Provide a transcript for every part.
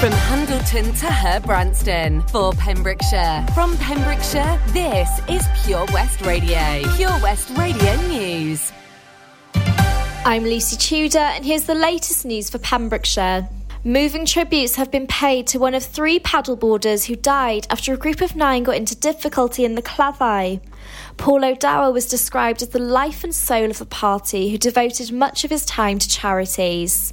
From Hundleton to Herbrandston for Pembrokeshire. From Pembrokeshire, this is Pure West Radio. Pure West Radio News. I'm Lucy Tudor, and here's the latest news for Pembrokeshire. Moving tributes have been paid to one of three paddleboarders who died after a group of nine got into difficulty in the Cleddau. Paul O'Dwyer was described as the life and soul of the party who devoted much of his time to charities.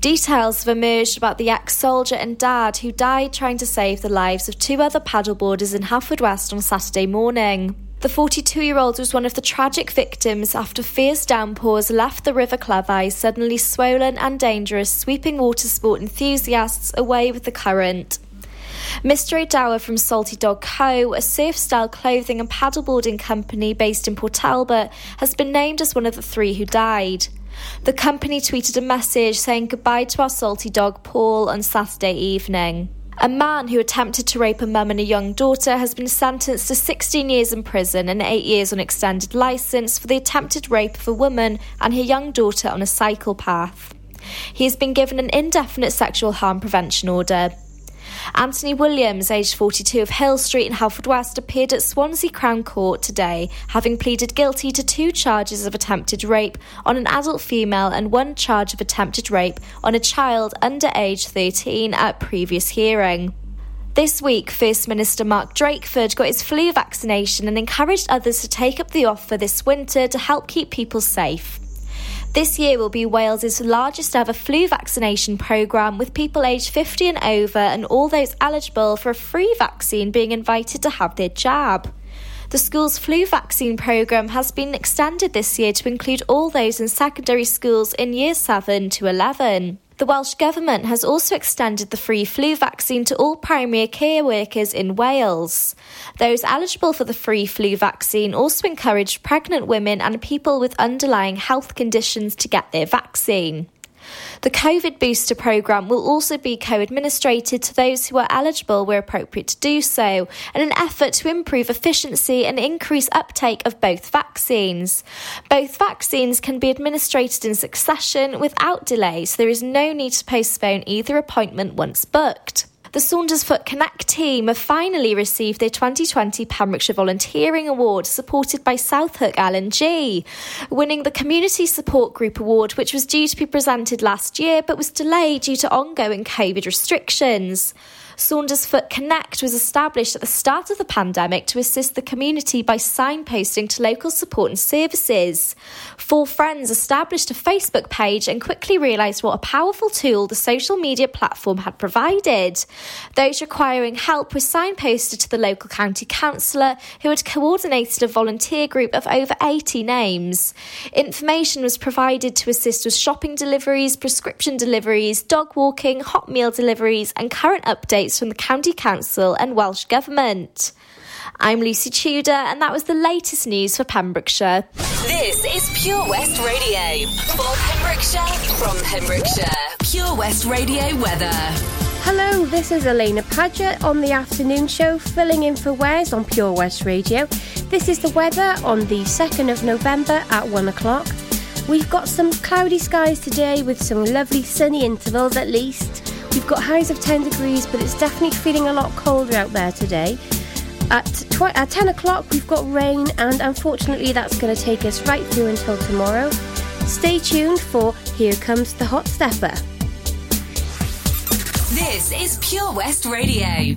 Details have emerged about the ex soldier and dad who died trying to save the lives of two other paddleboarders in Haverfordwest on Saturday morning. The 42 year old was one of the tragic victims after fierce downpours left the River Cleddau suddenly swollen and dangerous, sweeping watersport enthusiasts away with the current. Mr. O'Dwyer from Salty Dog Co., a surf style clothing and paddleboarding company based in Port Talbot, has been named as one of the three who died. The company tweeted a message saying goodbye to our salty dog Paul on Saturday evening. A man who attempted to rape a mum and a young daughter has been sentenced to 16 years in prison and 8 years on extended licence for the attempted rape of a woman and her young daughter on a cycle path. He has been given an indefinite sexual harm prevention order. Anthony Williams, aged 42 of Hill Street in Haverfordwest, appeared at Swansea Crown Court today, having pleaded guilty to two charges of attempted rape on an adult female and one charge of attempted rape on a child under age 13 at previous hearing. This week, First Minister Mark Drakeford got his flu vaccination and encouraged others to take up the offer this winter to help keep people safe. This year will be Wales's largest ever flu vaccination programme, with people aged 50 and over and all those eligible for a free vaccine being invited to have their jab. The school's flu vaccine programme has been extended this year to include all those in secondary schools in year 7 to 11. The Welsh Government has also extended the free flu vaccine to all primary care workers in Wales. Those eligible for the free flu vaccine also encouraged pregnant women and people with underlying health conditions to get their vaccine. The COVID booster programme will also be co administrated to those who are eligible where appropriate to do so, in an effort to improve efficiency and increase uptake of both vaccines. Both vaccines can be administered in succession without delay, so there is no need to postpone either appointment once booked. The Saundersfoot Connect team have finally received their 2020 Pembrokeshire Volunteering Award, supported by South Hook LNG, winning the Community Support Group Award, which was due to be presented last year but was delayed due to ongoing COVID restrictions. Saundersfoot Connect was established at the start of the pandemic to assist the community by signposting to local support and services. Four friends established a Facebook page and quickly realised what a powerful tool the social media platform had provided. Those requiring help were signposted to the local county councillor, who had coordinated a volunteer group of over 80 names. Information was provided to assist with shopping deliveries, prescription deliveries, dog walking, hot meal deliveries, and current updates updates from the County Council and Welsh Government. I'm Lucy Tudor, and that was the latest news for Pembrokeshire. This is Pure West Radio. For Pembrokeshire, from Pembrokeshire. Pure West Radio weather. Hello, this is Alaina Paget on the afternoon show, filling in for Wes on Pure West Radio. This is the weather on the 2nd of November at 1 o'clock. We've got some cloudy skies today with some lovely sunny intervals at least. We've got highs of 10 degrees, but it's definitely feeling a lot colder out there today. At, tw- at 10 o'clock, we've got rain, and unfortunately, that's going to take us right through until tomorrow. Stay tuned for Here Comes the Hot Stepper. This is Pure West Radio.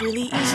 really easy.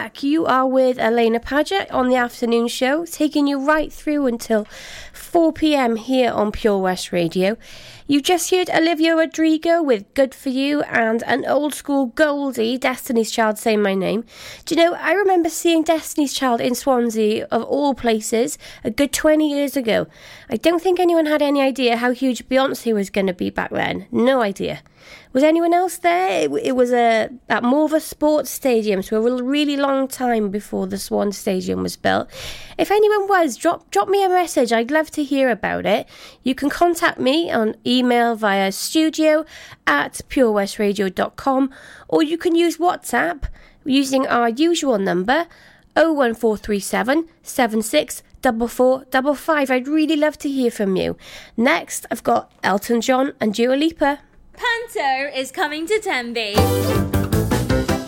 Back. You are with Alaina Paget on the afternoon show, taking you right through until 4 pm here on Pure West Radio. You just heard Olivia Rodrigo with Good For You and an old school Goldie, Destiny's Child, saying my name. Do you know, I remember seeing Destiny's Child in Swansea, of all places, a good 20 years ago. I don't think anyone had any idea how huge Beyonce was going to be back then. No idea. Was anyone else there? It, it was a, at Morfa Sports Stadium, so a really long time before the Swan Stadium was built. If anyone was, drop drop me a message. I'd love to hear about it. You can contact me on email via studio at purewestradio.com or you can use WhatsApp using our usual number 01437 76 double four double five. I'd really love to hear from you. Next, I've got Elton John and Dua Lipa. Panto is coming to Tenby.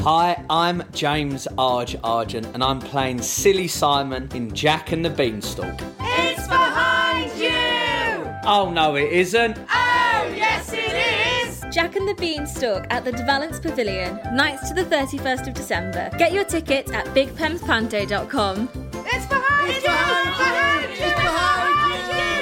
Hi, I'm James Arge Argent, and I'm playing Silly Simon in Jack and the Beanstalk. It's behind you! Oh no, it isn't. Oh, yes, it is! Jack and the Beanstalk at the De Valence Pavilion, nights to the 31st of December. Get your tickets at bigpemspanto.com. It's behind it's you! Behind, behind you! It's behind you!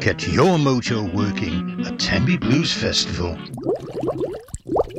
Get your mojo working at Tenby Blues Festival.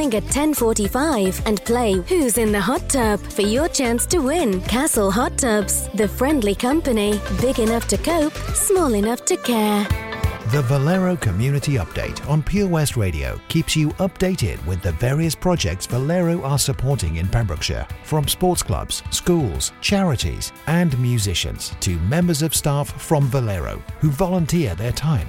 at 10:45 and play Who's in the Hot Tub for your chance to win. Castle Hot Tubs, the friendly company, big enough to cope, small enough to care. The Valero Community Update on Pure West Radio keeps you updated with the various projects Valero are supporting in Pembrokeshire, from sports clubs, schools, charities, and musicians to members of staff from Valero who volunteer their time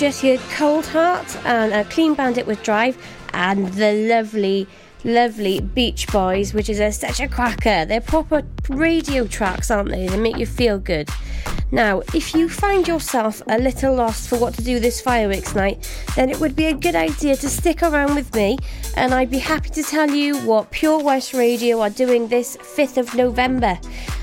Just heard Cold Heart and a Clean Bandit with Drive, and the lovely, lovely Beach Boys, which is a, such a cracker. They're proper radio tracks, aren't they? They make you feel good. Now, if you find yourself a little lost for what to do this fireworks night, then it would be a good idea to stick around with me, and I'd be happy to tell you what Pure West Radio are doing this 5th of November.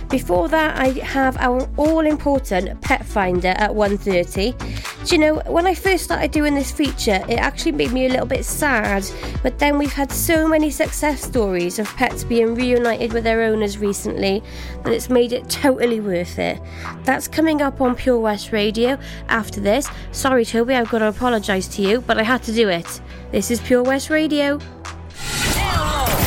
Before that, I have our all-important pet finder at 1.30. Do you know, when I first started doing this feature, it actually made me a little bit sad, but then we've had so many success stories of pets being reunited with their owners recently that it's made it totally worth it. That's coming up on Pure West Radio after this. Sorry, Toby, I've got to apologise to you, but I had to do it. This is Pure West Radio. Download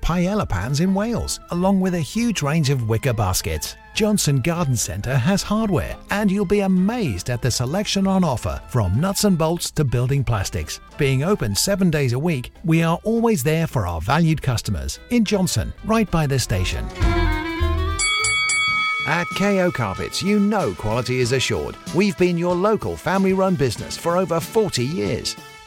paella pans in Wales, along with a huge range of wicker baskets. Johnston Garden Centre has hardware, and you'll be amazed at the selection on offer from nuts and bolts to building plastics. Being open seven days a week, we are always there for our valued customers in Johnston, right by the station. At KO Carpets, you know quality is assured. We've been your local family run business for over 40 years.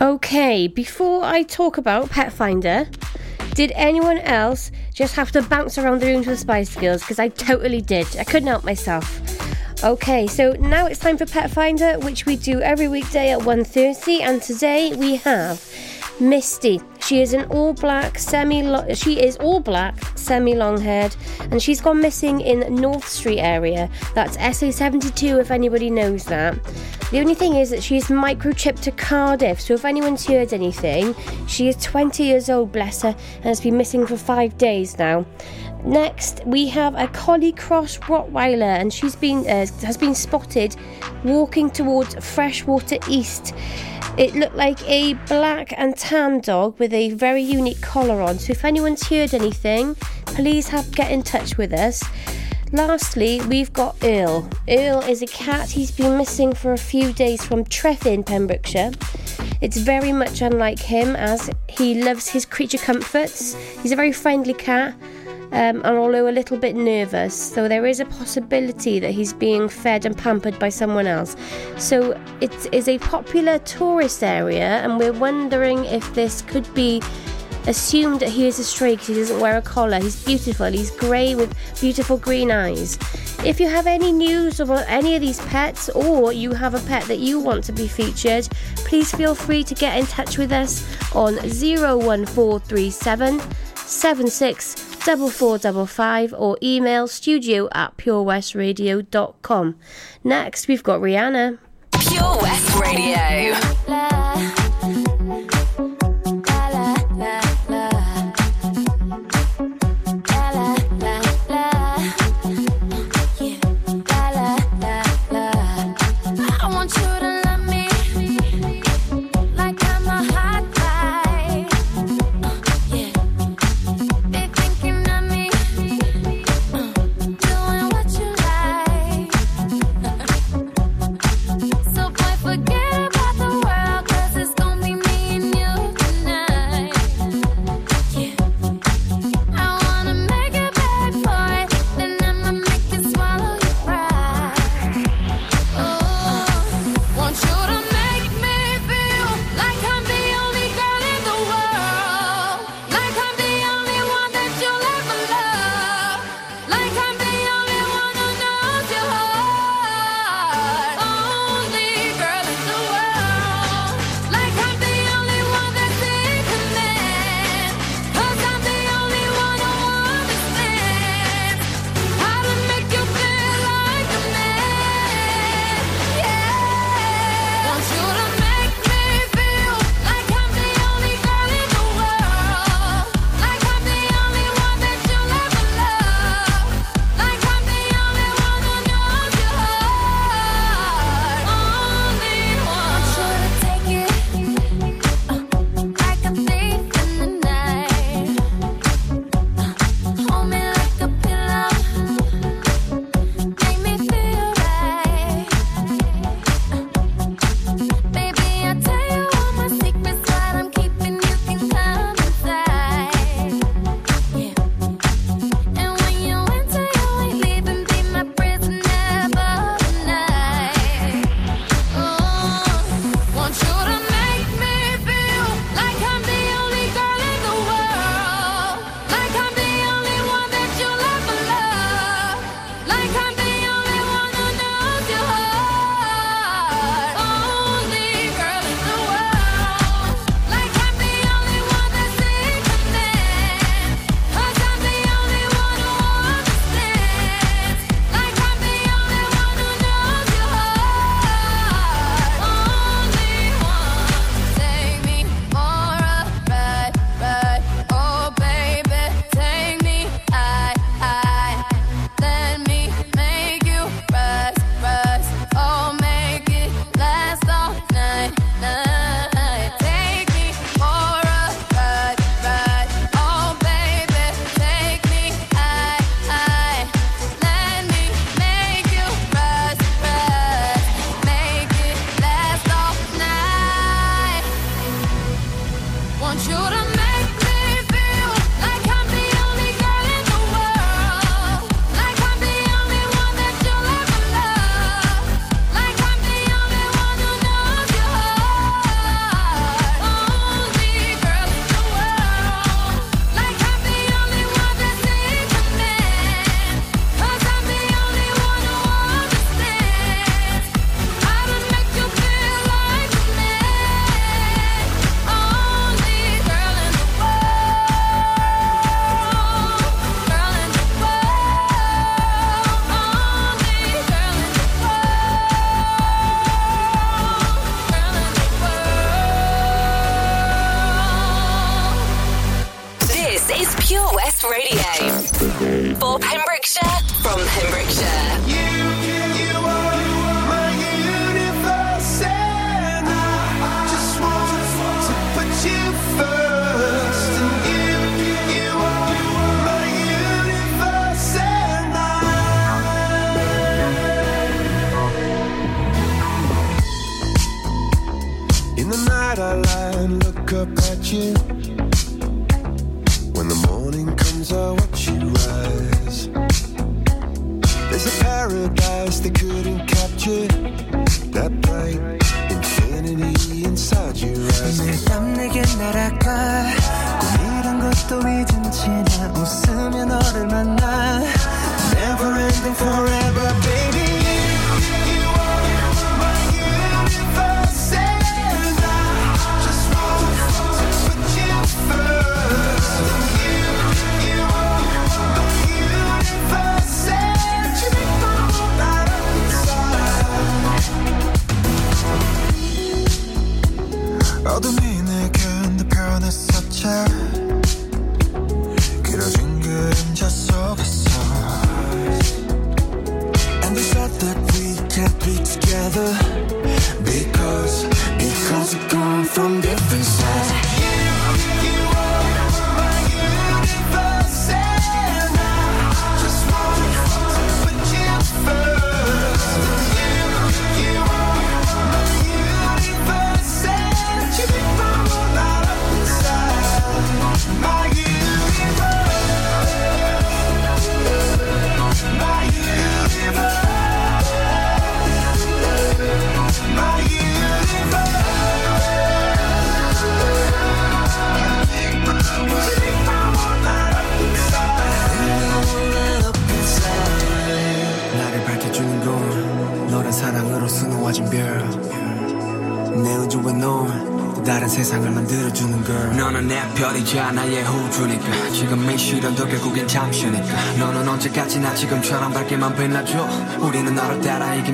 Okay, before I talk about Pet Finder, Did anyone else just have to bounce around the room to the Spice Girls? Because I totally did. I couldn't help myself. Okay, so now it's time for Pet Finder, which we do every weekday at 1.30, and today we have Misty. She is an all black semi she is all black, semi long haired, and she's gone missing in North Street area. That's SA72 if anybody knows that. The only thing is that she's microchipped to Cardiff, so if anyone's heard anything, she is 20 years old, bless her, and has been missing for five days now. Next, we have a Collie Cross Rottweiler, and she's been uh, has been spotted walking towards Freshwater East. It looked like a black and tan dog with a very unique collar on. So if anyone's heard anything, please have get in touch with us. Lastly, we've got Earl. Earl is a cat. He's been missing for a few days from Trefin, Pembrokeshire. It's very much unlike him as he loves his creature comforts. He's a very friendly cat um, and although a little bit nervous, so there is a possibility that he's being fed and pampered by someone else. So it is a popular tourist area, and we're wondering if this could be assumed that he is a stray because he doesn't wear a collar. He's beautiful, he's grey with beautiful green eyes. If you have any news of any of these pets, or you have a pet that you want to be featured, please feel free to get in touch with us on 01437 76 double four double five or email studio at purewestradio.com. Next, we've got Rihanna. Pure West Radio.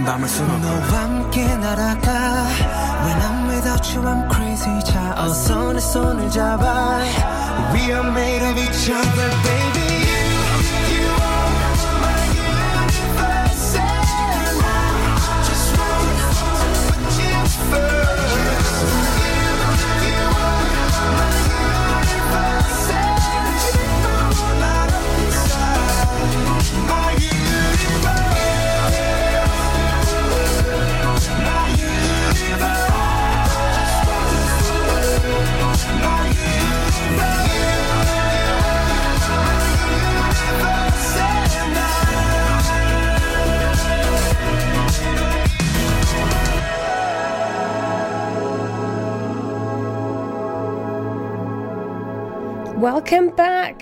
담을 수는 없고. 너와 함께 날아가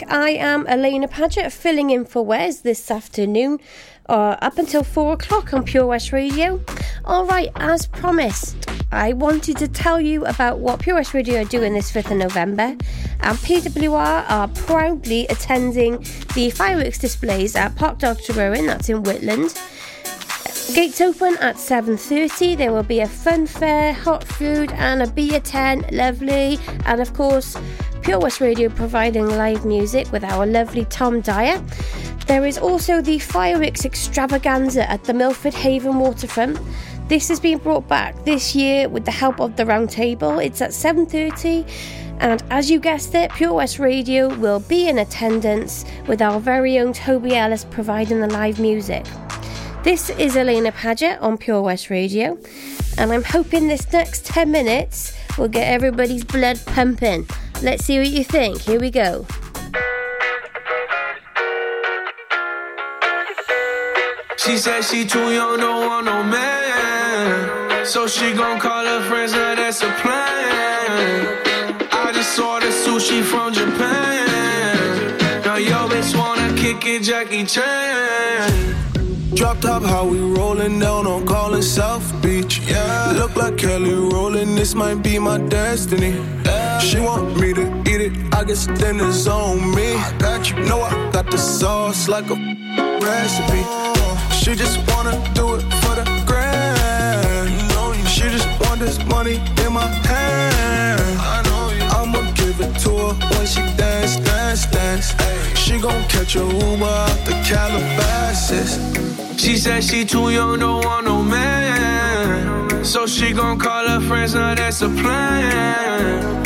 I am Alaina Paget, filling in for Wes this afternoon, uh, up until four o'clock on Pure West Radio. All right, as promised, I wanted to tell you about what Pure West Radio are doing this 5th of November. And PWR are proudly attending the fireworks displays at Park Dr. Rowan, that's in Whitland. Gates open at 7.30. There will be a fun fair, hot food and a beer tent. Lovely. And of course, Pure West Radio providing live music with our lovely Tom Dyer. There is also the fireworks extravaganza at the Milford Haven waterfront. This has been brought back this year with the help of the round table. It's at 7.30 and as you guessed it, Pure West Radio will be in attendance with our very own Toby Ellis providing the live music. This is Alaina Paget on Pure West Radio, and I'm hoping this next 10 minutes will get everybody's blood pumping. Let's see what you think. Here we go. She said she too young, don't want no man. So she gon' call her friends, now that's a plan. I just ordered sushi from Japan. Now yo bitch wanna kick it, Jackie Chan. Drop top, how we rollin' down on Collin South Beach. Yeah, look like Kelly rollin', this might be my destiny. She want me to eat it, I guess then it's on me. I got you, know I got the sauce like a recipe. Uh, she just wanna do it for the grand. She just want this money in my hand. I'ma give it to her when she dance, dance, dance. she gon' catch a Uber out the Calabasas. She said she too young, don't want no man. So she gon' call her friends, now that's a plan.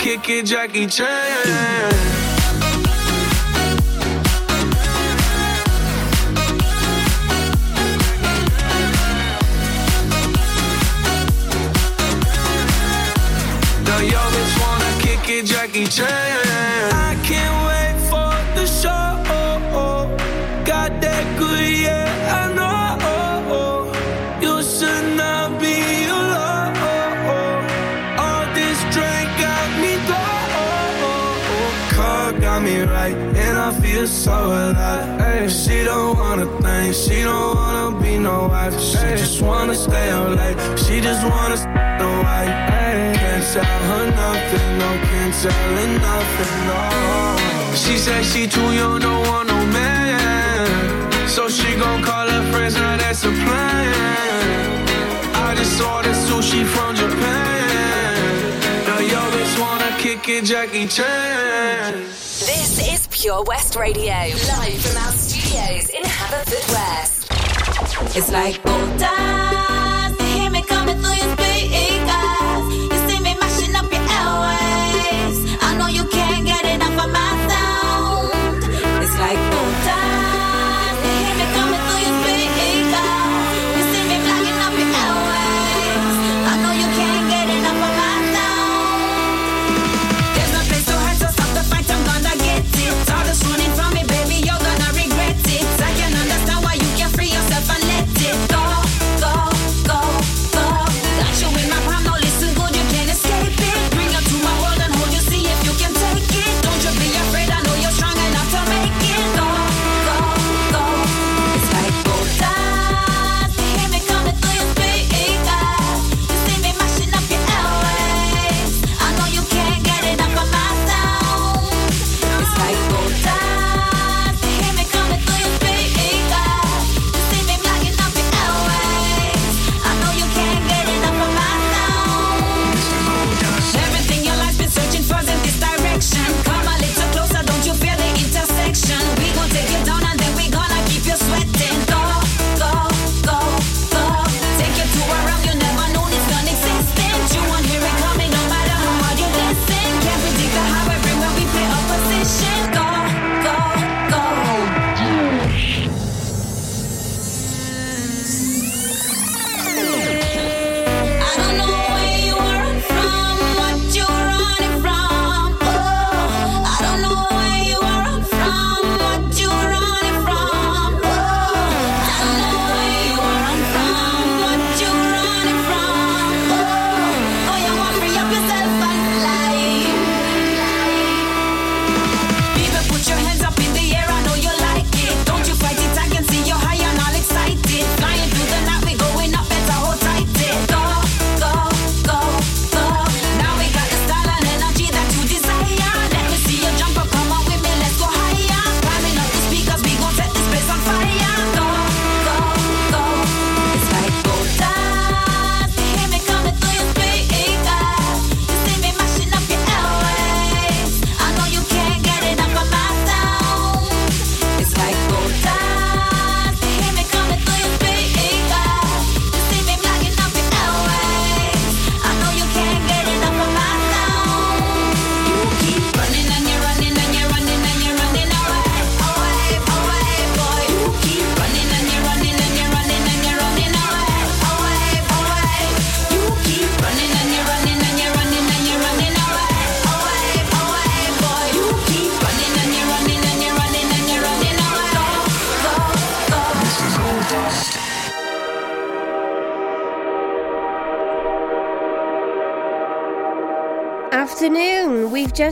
Kick it, Jackie Chan. Jackie Chan. I can't wait for the show. And I feel so alive. Ay, she don't wanna think, she don't wanna be no wife. She just wanna stay up late. She just wanna stay no. Ay, can't tell her nothing, no, can't tell her nothing, no. She said she too young, don't want no man. So she gon' call her friends, now that's a plan. I just ordered sushi from Japan. Now yo bitch wanna kick it, Jackie Chan. This is Pure West Radio, live from our studios in Haverfordwest. It's like old times. You hear me coming through your speakers.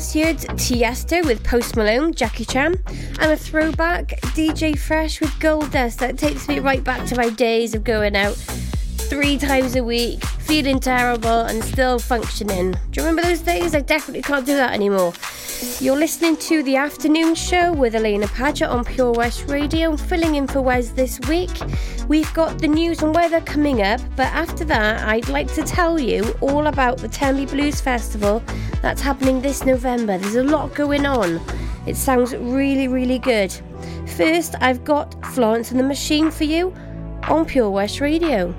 Just heard Tiesto with Post Malone, Jackie Chan, and a throwback DJ Fresh with Gold Dust that takes me right back to my days of going out three times a week, feeling terrible and still functioning. Do you remember those days? I definitely can't do that anymore. You're listening to the afternoon show with Alaina Paget on Pure West Radio, filling in for Wes this week. We've got the news and weather coming up, but after that, I'd like to tell you all about the Tenby Blues Festival that's happening this November. There's a lot going on. It sounds really, really good. First, I've got Florence and the Machine for you on Pure West Radio.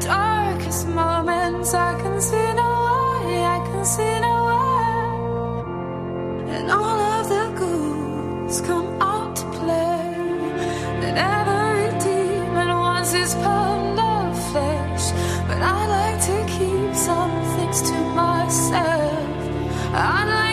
Darkest moments. I can see no way, I can see no way. And all of the ghouls come out to play. And every demon wants his pound of flesh. But I like to keep some things to myself. I like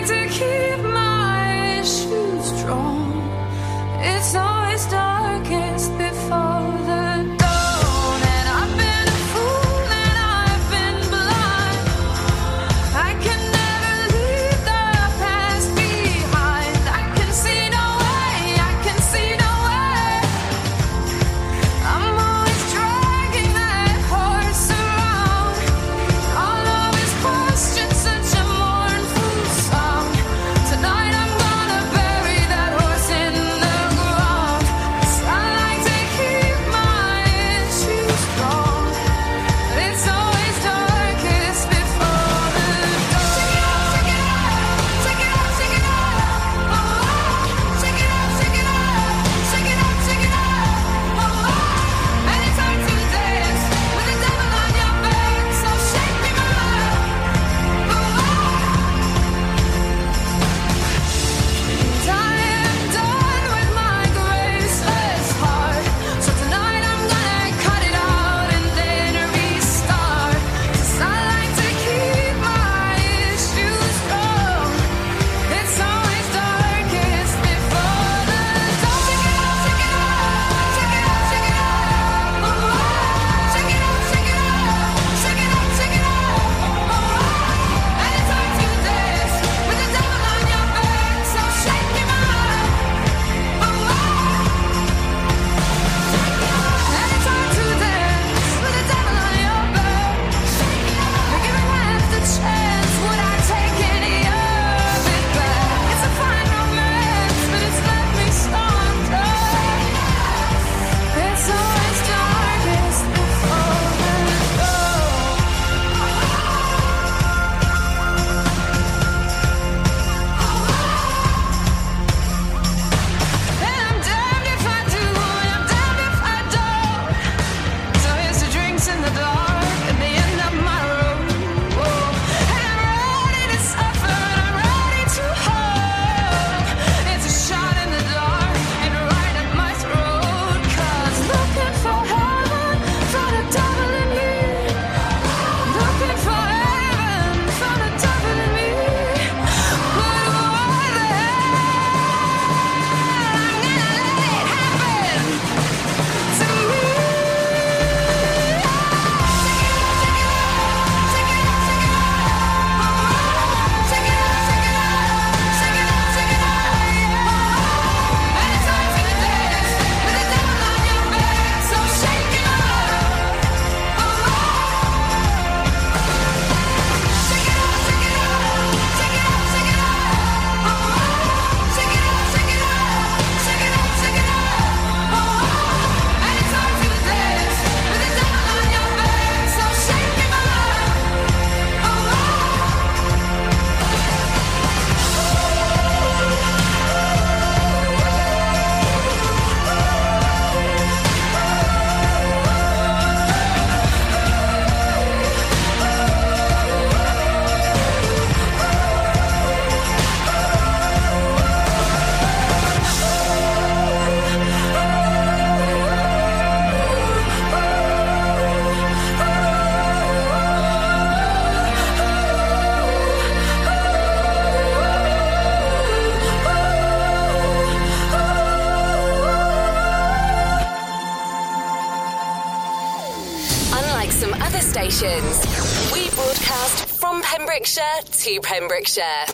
Pembrokeshire to Pembrokeshire.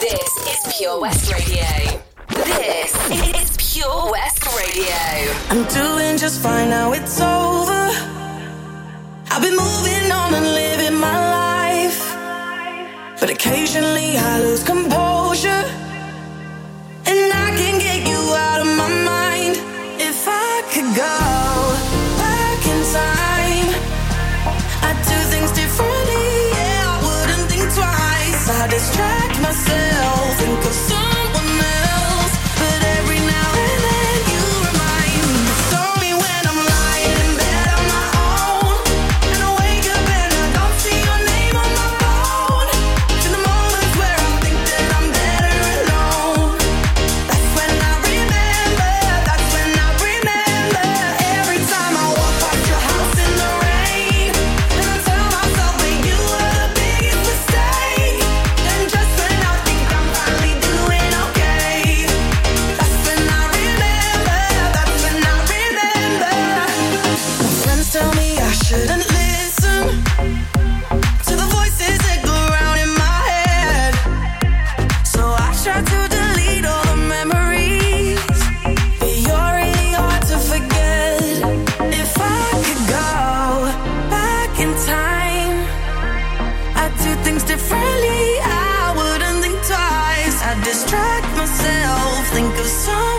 This is Pure West Radio. This is Pure West Radio. I'm doing just fine now, it's over. I've been moving on and living my life. But occasionally I lose composure. And I can get you out of my mind if I could go. distract myself and cause Things differently, I wouldn't think twice. I distract myself, think of someone.